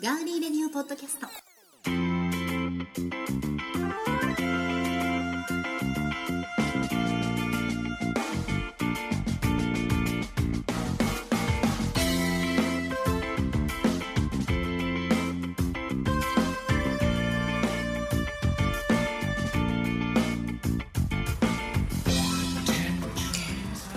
ガーリーレディオポッドキャスト。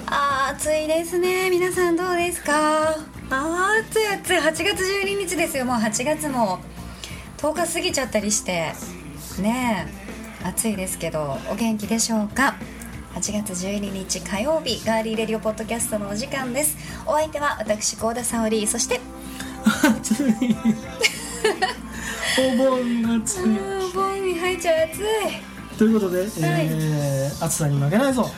あー暑いですね。皆さんどうですか？あー暑い暑い8月12日ですよ。もう8月も。10日過ぎちゃったりして。ねえ。暑いですけどお元気でしょうか？8月12日火曜日ガーリーレディオポッドキャストのお時間です。お相手は私幸田沙織。そして暑い。お盆暑いうんボンに入っちゃう暑い。ということで、えー暑さに負けないぞ、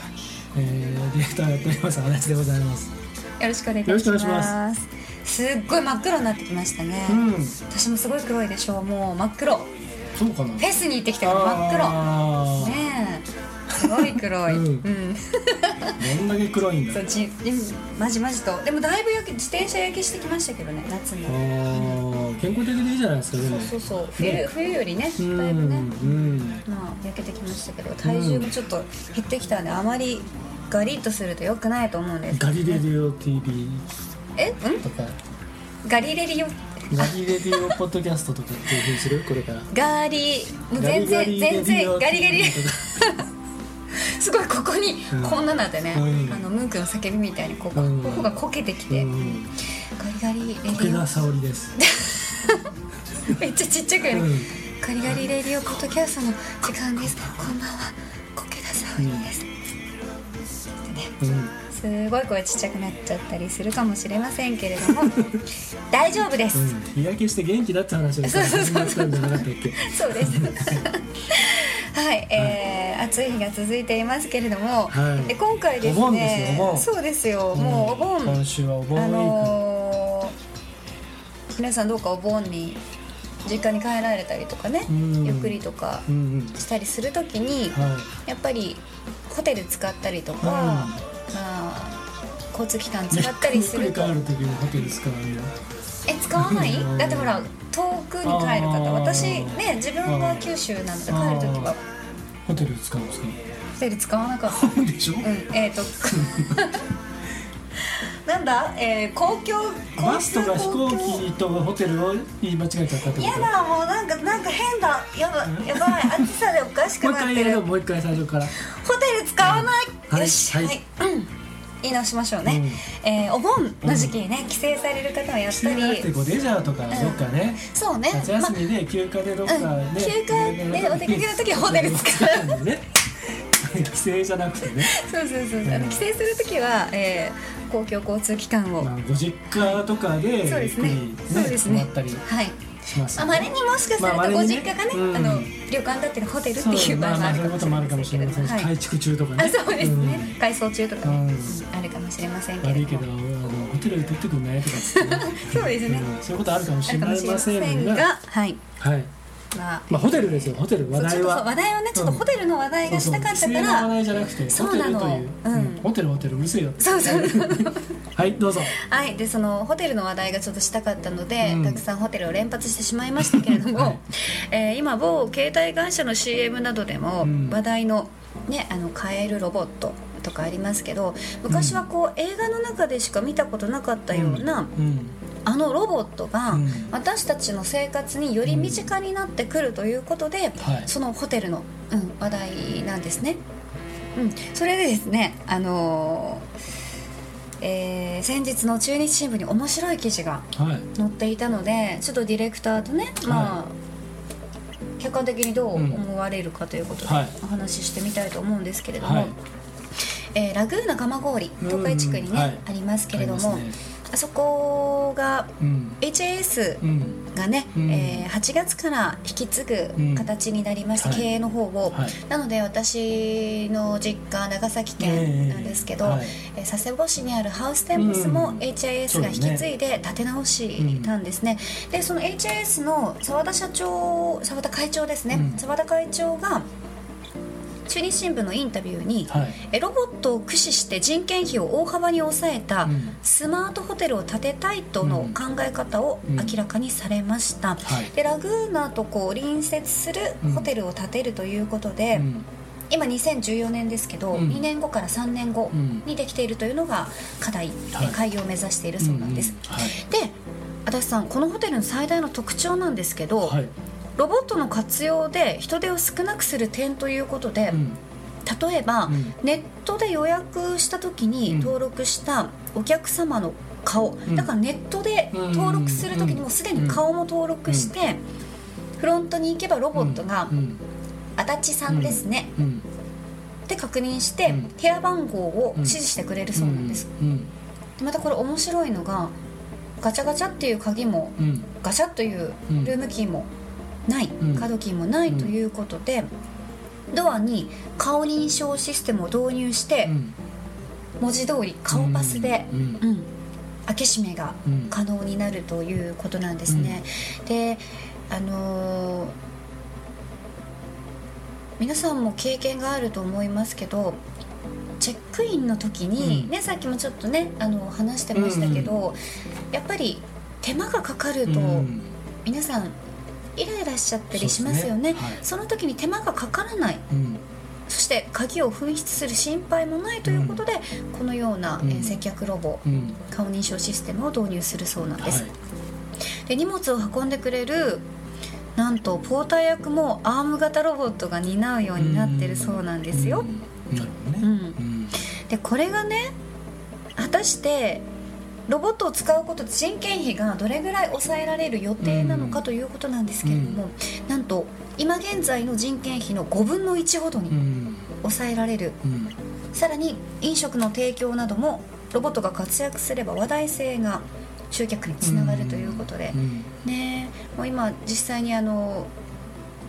えー、ディレクターやっております足立でございますよろしくお願いしまます。すっごい真っ黒になってきましたね、うん。私もすごい黒いでしょうもう真っ黒。フそうかな？ェスに行ってきたから真っ黒。あねえすごい黒い、ううん。んーどんだけ黒いんだそうじうん。マジマジと。でもだいぶ焼け自転車焼けしてきましたけどね夏あもー。健康的でいいじゃないですかでも。そうそうそう。冬,、ね。冬よりねうんだいぶね。うん。まあ焼けてきましたけど体重もちょっと減ってきたんであまりガリッとすると良くないと思うんです。ガリレディオ TV え？うん？とか。ガリレリオ。ガリレディオポッドキャストとかっていうふうにする？これから。ガリもう全然全然ガリガリ すごいここにうん。こんななってね、うん。あのムンクの叫びみたいにこう、うん。ここがこけてきて、うん。ガリガリレディ奥田沙織です。オ めっちゃちっちゃく、うん。ガリガリレディオポッドキャストの時間です。こんばんは。こけださおりです、うんすごい声ちっちゃくなっちゃったりするかもしれませんけれども 大丈夫です、うん。日焼けして元気だって話をそうそうそう始まったんじゃなかったっけそうですはい、えー暑い日が続いていますけれども、はいで今回ですねそうですよ、もうお盆、今週はお盆ウあのー皆さんどうかお盆に実家に帰られたりとかね、うん。ゆっくりとかしたりするときに、はやっぱりホテル使ったりとか、うん。まあ交通機関い使ったりすると。ゆっくり帰る時にホテル使うのえ使わない？うん。だってほら遠くに帰る方私ね自分は九州なので帰る時は。ホテル使うんですか？ホテル使わなかった。でしょ、うんえっ、ー、となんだ、えー、公共バスとか飛行機とホテルを言い間違えちゃったってこと？やだもうなんかなんか変だやばいやばい。暑さでおかしくもう一回なってるやろうもう一回最初から。ホテル使わない、うん。よし。はい。うん言い直しましょうね、えーお盆の時期にね帰省される方はやっぱ帰省じゃなくてりこうレジャーとかどっかね、そうね。夏休みで休暇でどっかね、うん。休暇でお出かけの時はホテル使う 帰省じゃなくてね、そうそうそう。あの帰省する時は、えー公共交通機関を、まあ、ご実家とかでそうですね。そうですね。りはい。あまりにもしかするとご実家がね、うん。あの旅館だっていうのホテルっていう場合もあるかもしれません改築中とかね。あそうですね、改装中とか、うん。あるかもしれませんうんけれども。悪いけどホテルで取ってくんないとか そうですね。ん。そういうことあるかもしれませんが。はい。はいまあ。まあホテルですよ。ホテル。話題は。話題はねちょっとホテルの話題がしたかったから。話題じゃなくてそうなの。ホテルという、うん。ホテルホテル。うるせえよそうそう。はいどうぞ。はいでそのホテルの話題がちょっとしたかったので、うん。たくさんホテルを連発してしまいましたけれども、はい。えー今某携帯会社の CM などでもうん。話題の,、ね、あのカエルロボットとかありますけど昔はこう映画の中でしか見たことなかったような、うんあのロボットがうん。私たちの生活により身近になってくるということで、はい。そのホテルの、うん、話題なんですね、うん、それでですねあのーえー先日の中日新聞に面白い記事がはい。載っていたのでちょっとディレクターとね、まあ客観的にどう思われるかということではい。お話ししてみたいと思うんですけれども、はい。えーラグーナ蒲郡東海地区にね、うんはい。ありますけれどもあ,、そこがうん。HAS うん。がね、うん。えー8月から引き継ぐ形になりまして、うん。はい経営の方を、はい。なので私の実家長崎県なんですけど、え佐世保市にあるハウステンボスもうん。HIS が引き継いで立て直しなんですね、でその HIS の澤田社長澤田会長ですね、うん。澤田会長が中日新聞のインタビューに、はい。えロボットを駆使して人件費を大幅に抑えたうん。スマートホテルを建てたいとの考え方を明らかにされました、はい。でラグーナとこう隣接するホテルを建てるということで、うん。今2014年ですけど、うん。2年後から3年後うん。にできているというのが課題、はい。え開業を目指しているそうなんです、うんうん。はい。で足立さんこのホテルの最大の特徴なんですけど、はいロボットの活用で人手を少なくする点ということで、うん。例えば、うん。ネットで予約した時にうん。登録したお客様の顔、ん。だからネットで登録する時にもうすでに顔も登録して、フロントに行けばロボットがうん「足立さんですね」うん。って確認して、うん。部屋番号を指示してくれるそうなんです、またこれ面白いのがガチャガチャっていう鍵もうん。ガチャというルームキーもない、ん。カードキーもないということで、ドアに顔認証システムを導入して、うん。文字通り顔パスで、うん。うん。開け閉めがうん。可能になるということなんですね、であのー皆さんも経験があると思いますけどチェックインの時に、うん。ねさっきもちょっとねあの話してましたけど、やっぱり手間がかかると、うん。皆さんイライラしちゃったりしますよね。ね。はい。その時に手間がかからない。うん。そして鍵を紛失する心配もないということで、このような、うん。えー接客ロボうん。顔認証システムを導入するそうなんです、はい。で荷物を運んでくれるなんとポーター役もアーム型ロボットが担うようになってるそうなんですよ、うん。なるほどね。うん。うん。でこれがね果たしてロボットを使うことで人件費がどれぐらい抑えられる予定なのかということなんですけれども、なんと今現在の人件費の5分の1ほどうにん。抑えられる、うん。さらに飲食の提供などもロボットが活躍すれば話題性が集客につながるということで、うん。ねもう今実際にあの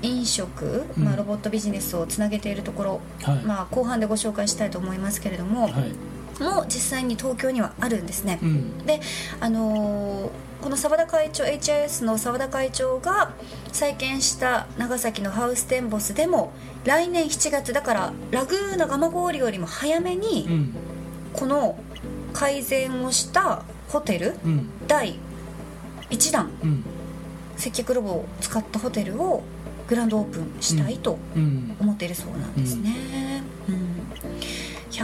飲食、うん。まあ、ロボットビジネスをつなげているところ、はい。まあ、後半でご紹介したいと思いますけれども、はいもう実際に東京にはあるんですね、うん。であのーこの澤田会長 HIS の澤田会長が再建した長崎のハウステンボスでも来年7月だからラグーナ蒲郡よりも早めに、うん。この改善をしたホテルうん。第1弾うん。接客ロボを使ったホテルをグランドオープンしたいとうん。思っているそうなんですね、うん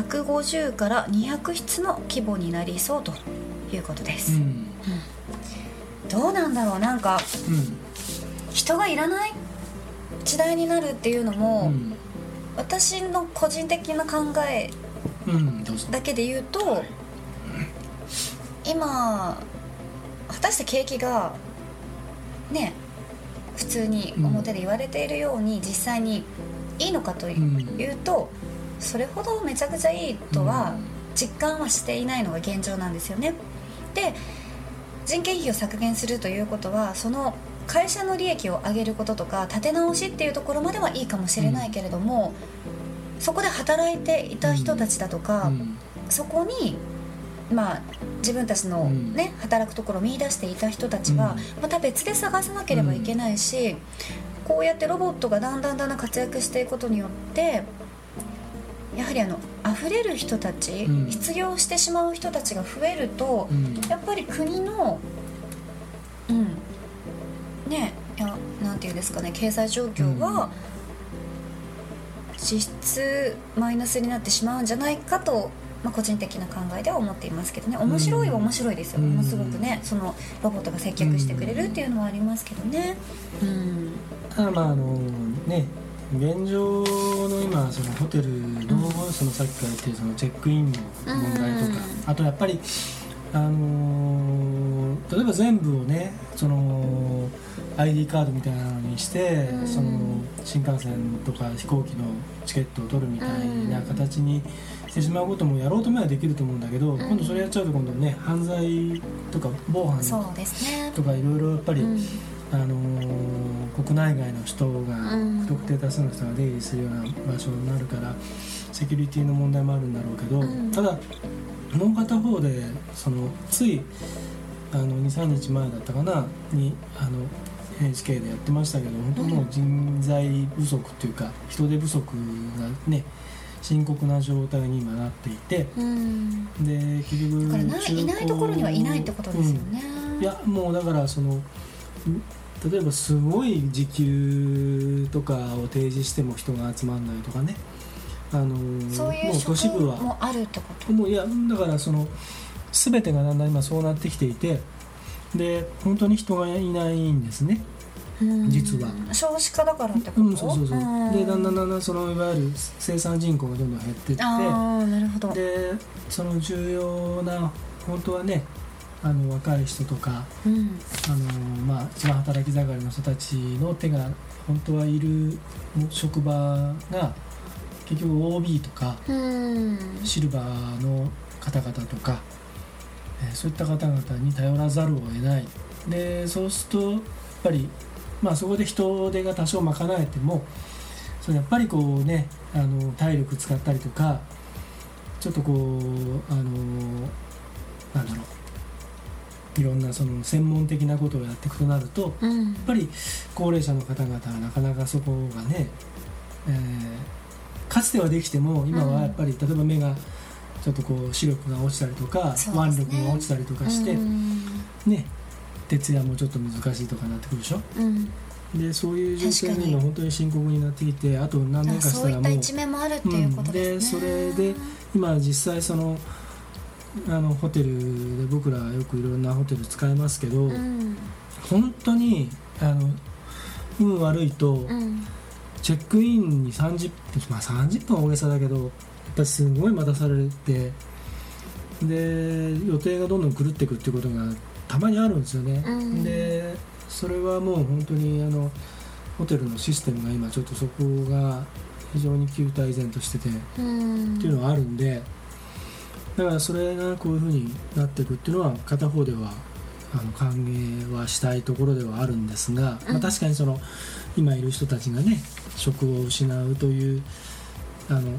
150から200室の規模になりそうということです、うん。どうなんだろう？なんかうん。人がいらない時代になるっていうのも、うん。私の個人的な考えだけで言うと今果たして景気がね普通に表で言われているように実際にいいのかというと、それほどめちゃくちゃいいとは実感はしていないのが現状なんですよね。で人件費を削減するということはその会社の利益を上げることとか立て直しっていうところまではいいかもしれないけれども、そこで働いていた人たちだとか、うん。そこにまあ自分たちのうん。ね、働くところを見出していた人たちは、うん。また別で探さなければいけないし、こうやってロボットがだんだんだんだん活躍していくことによってやはりあの溢れる人たち、うん。失業してしまう人たちが増えると、うん。やっぱり国のうん。ねいやなんていうんですかね経済状況は実質マイナスになってしまうんじゃないかと、まあ、個人的な考えでは思っていますけどね。面白いは面白いですよ、うん。ものすごくねそのロボットが接客してくれるっていうのはありますけどね。うん。ただまああのね現状の今そのホテルのそのさっきから言ってるそのチェックインの問題とか、あとやっぱりあのー例えば全部をねその ID カードみたいなのにして、うん。その新幹線とか飛行機のチケットを取るみたいな形にしてしまうこともやろうと思えばできると思うんだけど、ん。今度それやっちゃうと今度ね犯罪とか防犯とかいろいろやっぱり、うんあのー国内外の人が、うん。不特定多数の人が出入りするような場所になるからセキュリティの問題もあるんだろうけど、うん。ただもう片方でそのついあの23日前だったかなにあの、NHK でやってましたけど本当もう人材不足っていうか人手不足がね深刻な状態に今なっていてうん。で結局いないところにはいないってことですよね、うん。いやもうだからそのん例えばすごい時給とかを提示しても人が集まんないとかね。あのもうそういう職都市部は。もあるってこと？もういやだからその全てがだんだん今そうなってきていて。で本当に人がいないんですね、うん。実は。少子化だからってこと、うん、そうそうそう、ん。でだんだんだんだんそのいわゆる生産人口がどんどん減っていって。ああなるほど。でその重要な本当はねあの若い人とかうん。あの、まあ、一番働き盛りの人たちの手が本当はいる職場が結局 OB とかうん。シルバーの方々とか、えーそういった方々に頼らざるを得ない。でそうするとやっぱり、まあ、そこで人手が多少賄えてもそれやっぱりこうねあの体力使ったりとかちょっとこうあのなんだろういろんなその専門的なことをやっていくとなるとやっうんぱり高齢者の方々はなかなかそこがね、えーかつてはできても今はやっぱり、例えば目がちょっとこう視力が落ちたりとか、腕力が落ちたりとかして、うん。ね徹夜もちょっと難しいとかなってくるでしょ？うん。でそういう状況確かに。に今本当に深刻になってきてあと何年かしそういったらもうた一面もあるっていうことですね、うん。でそれで今実際そのあのホテルで僕らよくいろんなホテル使いますけど、うん。本当にあの運悪いと、うん。チェックインに30分まあ30分は大げさだけどやっぱりすごい待たされてで予定がどんどん狂っていくっていうことがたまにあるんですよね、うん。でそれはもう本当にあのホテルのシステムが今ちょっとそこが非常に旧態依然としててうん。っていうのはあるんでだからそれがこういうふうになっていくっていうのは片方ではあの歓迎はしたいところではあるんですが、まあ、確かにその今いる人たちがね職を失うというあの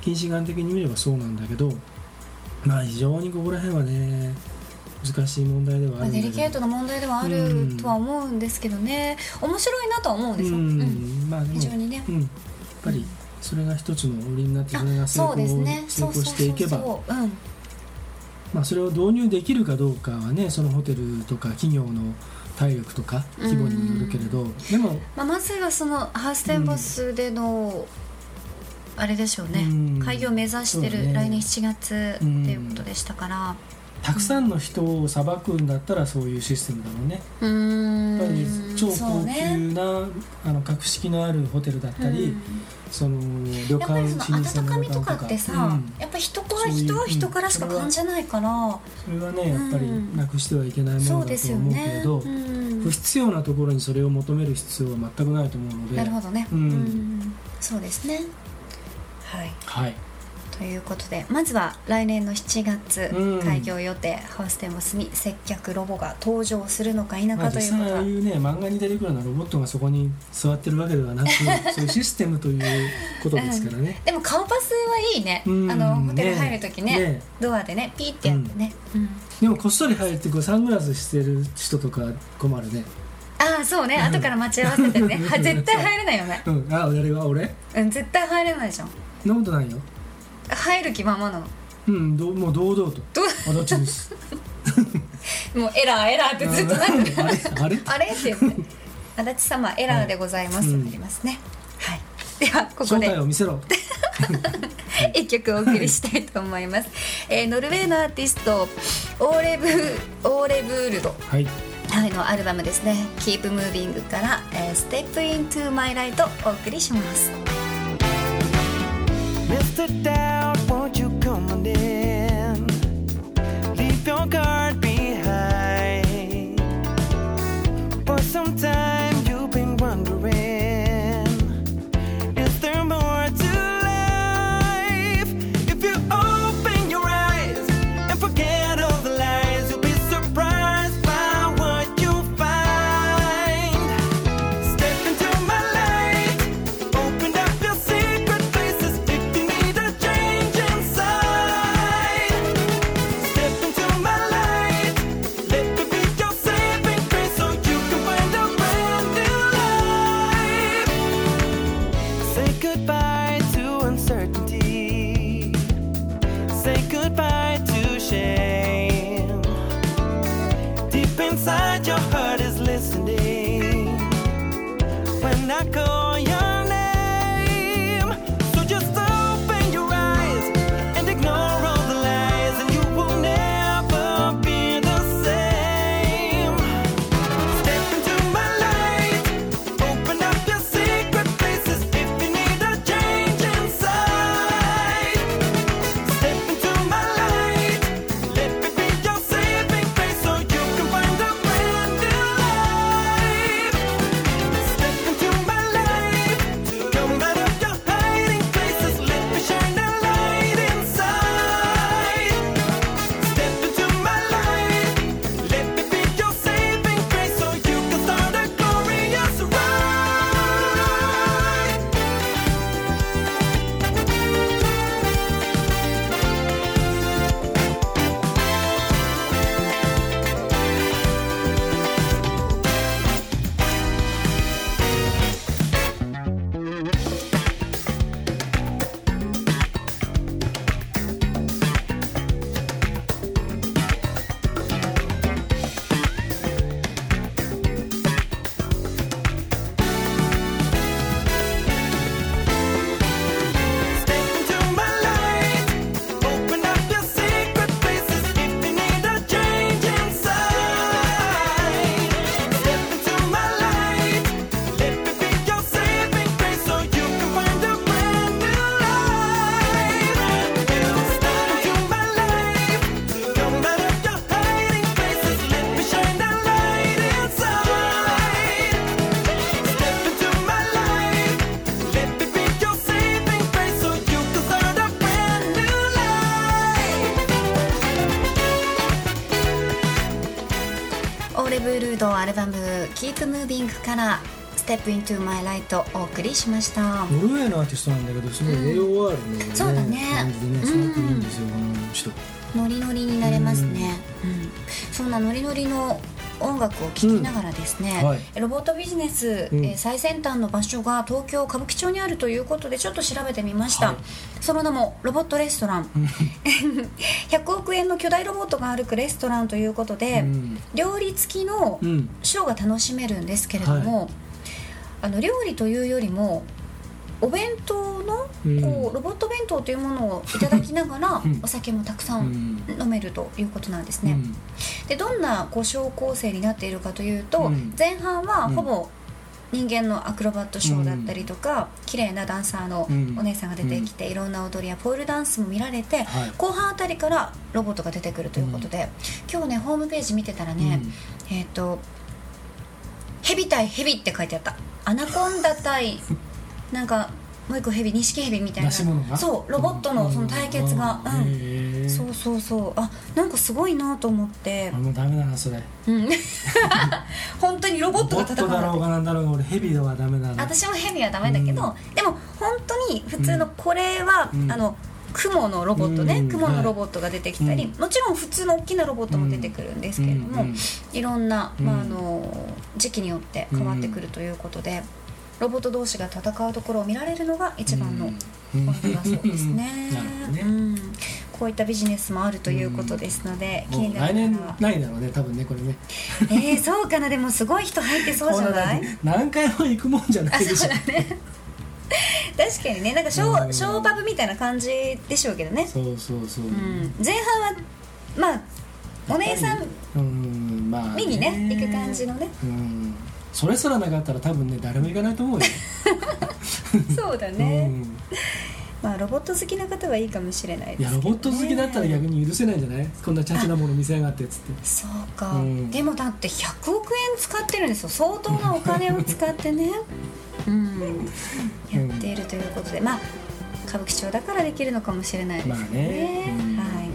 近視眼的に見ればそうなんだけどまあ非常にここら辺はね難しい問題ではあまあ、るデリケートな問題ではあうん。るとは思うんですけどね。面白いなとは思うんですよ、ううん。んまあ非常にね。うん、やっぱりそれが一つの売りになってそれが成功,、ね。成功していけば。まあ、それを導入できるかどうかはねそのホテルとか企業の体力とか規模によるけれどでもまあ、まずはそのハウステンボスでの、あれでしょうね、うん。開業を目指してる、ね。来年7月っていうことでしたからたくさんの人を裁くんだったらそういうシステムだろうね。うーん。やっぱり超高級な、あの格式のあるホテルだったり、うん。その旅館老舗の温かみと旅館とかかってさ、うん。やっぱ人はそういう人は人からしか感じないから、それはねやっぱりうんなくしてはいけないものだと思うけれど、うん。不必要なところにそれを求める必要は全くないと思うので。なるほどね、うん。うん。そうですね。はい。はいということでまずは来年の7月うん。開業予定、ハウステンボスに接客ロボが登場するのか否まあ、かということ。は、実際ああいうね漫画に出てくるようなロボットがそこに座ってるわけではなくそういうシステムということですからね、でも顔パスはいいね、うん。あのホテル入る時ねね。ドアでねピーってやってね、うん。でもこっそり入ってこうサングラスしてる人とか困るね。ああそうね。後から待ち合わせてね。は絶対入れないよね。うん。あ俺は俺うん絶対入れないじゃんそんなことないよ入る気ままなの。うんどうもう堂々と。どう？です。もうエラーエラーってずっとなってる。あれ？あれ？あれ？って言って。足立様エラーでございます。となりますね、はい。ではここ正で体を見せろ。一曲お送りしたいと思います、えーノルウェーのアーティストオーレブオーレブールド。はい。はいのアルバムですね「Keep Moving」から「えー Step Into My Light」お送りします Mr. Doubt, won't you come on in? Leave your guard behind. から「Step Into My Light」をお送りしました。ノルウェーのアーティストなんだけどすごい AOR の、ねそうだね。感じでねすごくいいんですよ、この人。ノリノリになれますね、うん。そんなノリノリの音楽を聴きながらですね、うん。はい。ロボットビジネス、うん。えー最先端の場所が東京歌舞伎町にあるということでちょっと調べてみました、はい。その名もロボットレストラン。100億円の巨大ロボットが歩くレストランということで、うん。料理付きのうん。ショーが楽しめるんですけれども、あの料理というよりもお弁当のうん。こうロボット弁当というものをいただきながらうん。お酒もたくさうん。ん飲めるということなんですね。うん。でどんなこうショー構成になっているかというと、うん。前半はうん。ほぼ人間のアクロバットショーだったりとか、綺麗なダンサーのうん。お姉さんが出てきて、いろんな踊りやポールダンスも見られて、はい。後半あたりからロボットが出てくるということで、今日ねホームページ見てたらね、えっ、と「ヘビ対ヘビ」って書いてあった。アナコンダ対なんかもう一個ヘビ錦ヘビみたいな。そうロボットのその対決が。うん、そうそうそう。あなんかすごいなと思って。あもうダメだなそれ。うん。本当にロボットが戦うだろうがなんだろうが俺ヘビではダメだな。私もヘビはダメだけど、うん。でも本当に普通のこれは、うん。あの蜘蛛のロボットね、うん。蜘蛛のロボットが出てきたり、はいもちろん普通の大きなロボットも出てくるんですけれども、いろんな、うんまあ、あの時期によって変わってくるということで、ロボット同士が戦うところを見られるのが一番のうん。ポイントだそうですね。ねうん、こういったビジネスもあるということですので、うになる来年ないだろうね多分ねこれね。えー、そうかな。でもすごい人入ってそうじゃない？何回も行くもんじゃなあいでしょ。ね。確かにね。なんかショうん。ーショーパブみたいな感じでしょうけどね、そうそうそう。うん、前半はまあお姉さんうん。まあ見にね行く感じのね。うんそれすらなかったら多分ね誰も行かないと思うよ。そうだうね、ん。まあロボット好きな方はいいかもしれないですけど、ね、いやロボット好きだったら逆に許せないんじゃない？こんなチャチなもの見せやがってっつって。そうか、うん。でもだって100億円使ってるんですよ。相当なお金を使ってね。うん。やっているということで。まあ歌舞伎町だからできるのかもしれないですね,、まあね。うん。はい、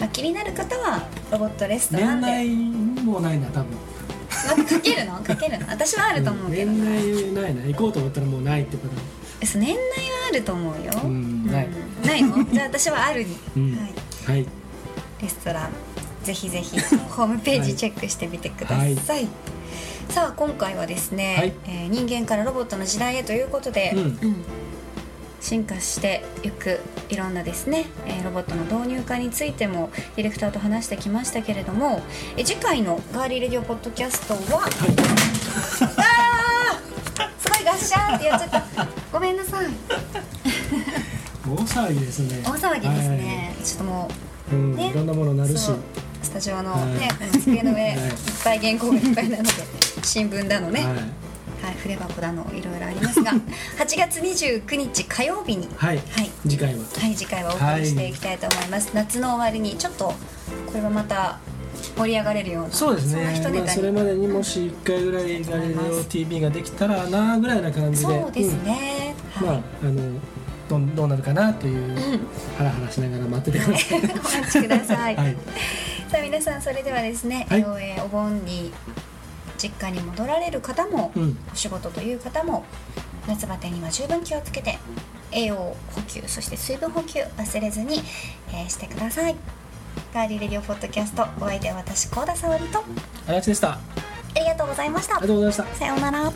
まあ、気になる方はロボットレストラン年で内もないな多分まあかけるの？かけるの？私はあると思うけど、年内ないな。行こうと思ったらもうないってこと。そう年内はあると思うよ、うんない。ないの？じゃあ私はあるに、うん。はい、はい。レストラン。ぜひぜひホームページチェックしてみてください、はい。さあ今回はですね、はい。えー人間からロボットの時代へということで、うん進化していくいろんなですね、えーロボットの導入化についてもディレクターと話してきましたけれども、えー次回のガーリーレディオポッドキャストは、あーすごいガッシャやっちゃった。ごめんなさい。大騒ぎですね。大騒ぎですね、ちょっともはい、うんね。いろんなものなるし。スタジオのはい。ね、この机の上、はい。い、っぱい原稿がいっぱいなので新聞だのね、ははいい、筆箱だのいろいろありますが 8月29日火曜日にはい、はい。次回ははい、次回はお送りしていきたいと思います、夏の終わりにちょっとこれはまた盛り上がれるようなそうですね。まあ、それまでにもし1回ぐらいガリレオ TV ができたらなぐらいな感じで。そうですね、うん。まあはい。あのどんどうなるかなというハラハラしながら待っててください。お待ちください、はい。さあ皆さんそれではですね、はい。えーお盆に実家に戻られる方も、うん。お仕事という方も夏バテには十分気をつけて栄養補給そして水分補給忘れずに、えーしてください。ガーリーレディオポッドキャストお相手は私高田沙織と足立でした。あありがとうございました。りがとうございました。さようなら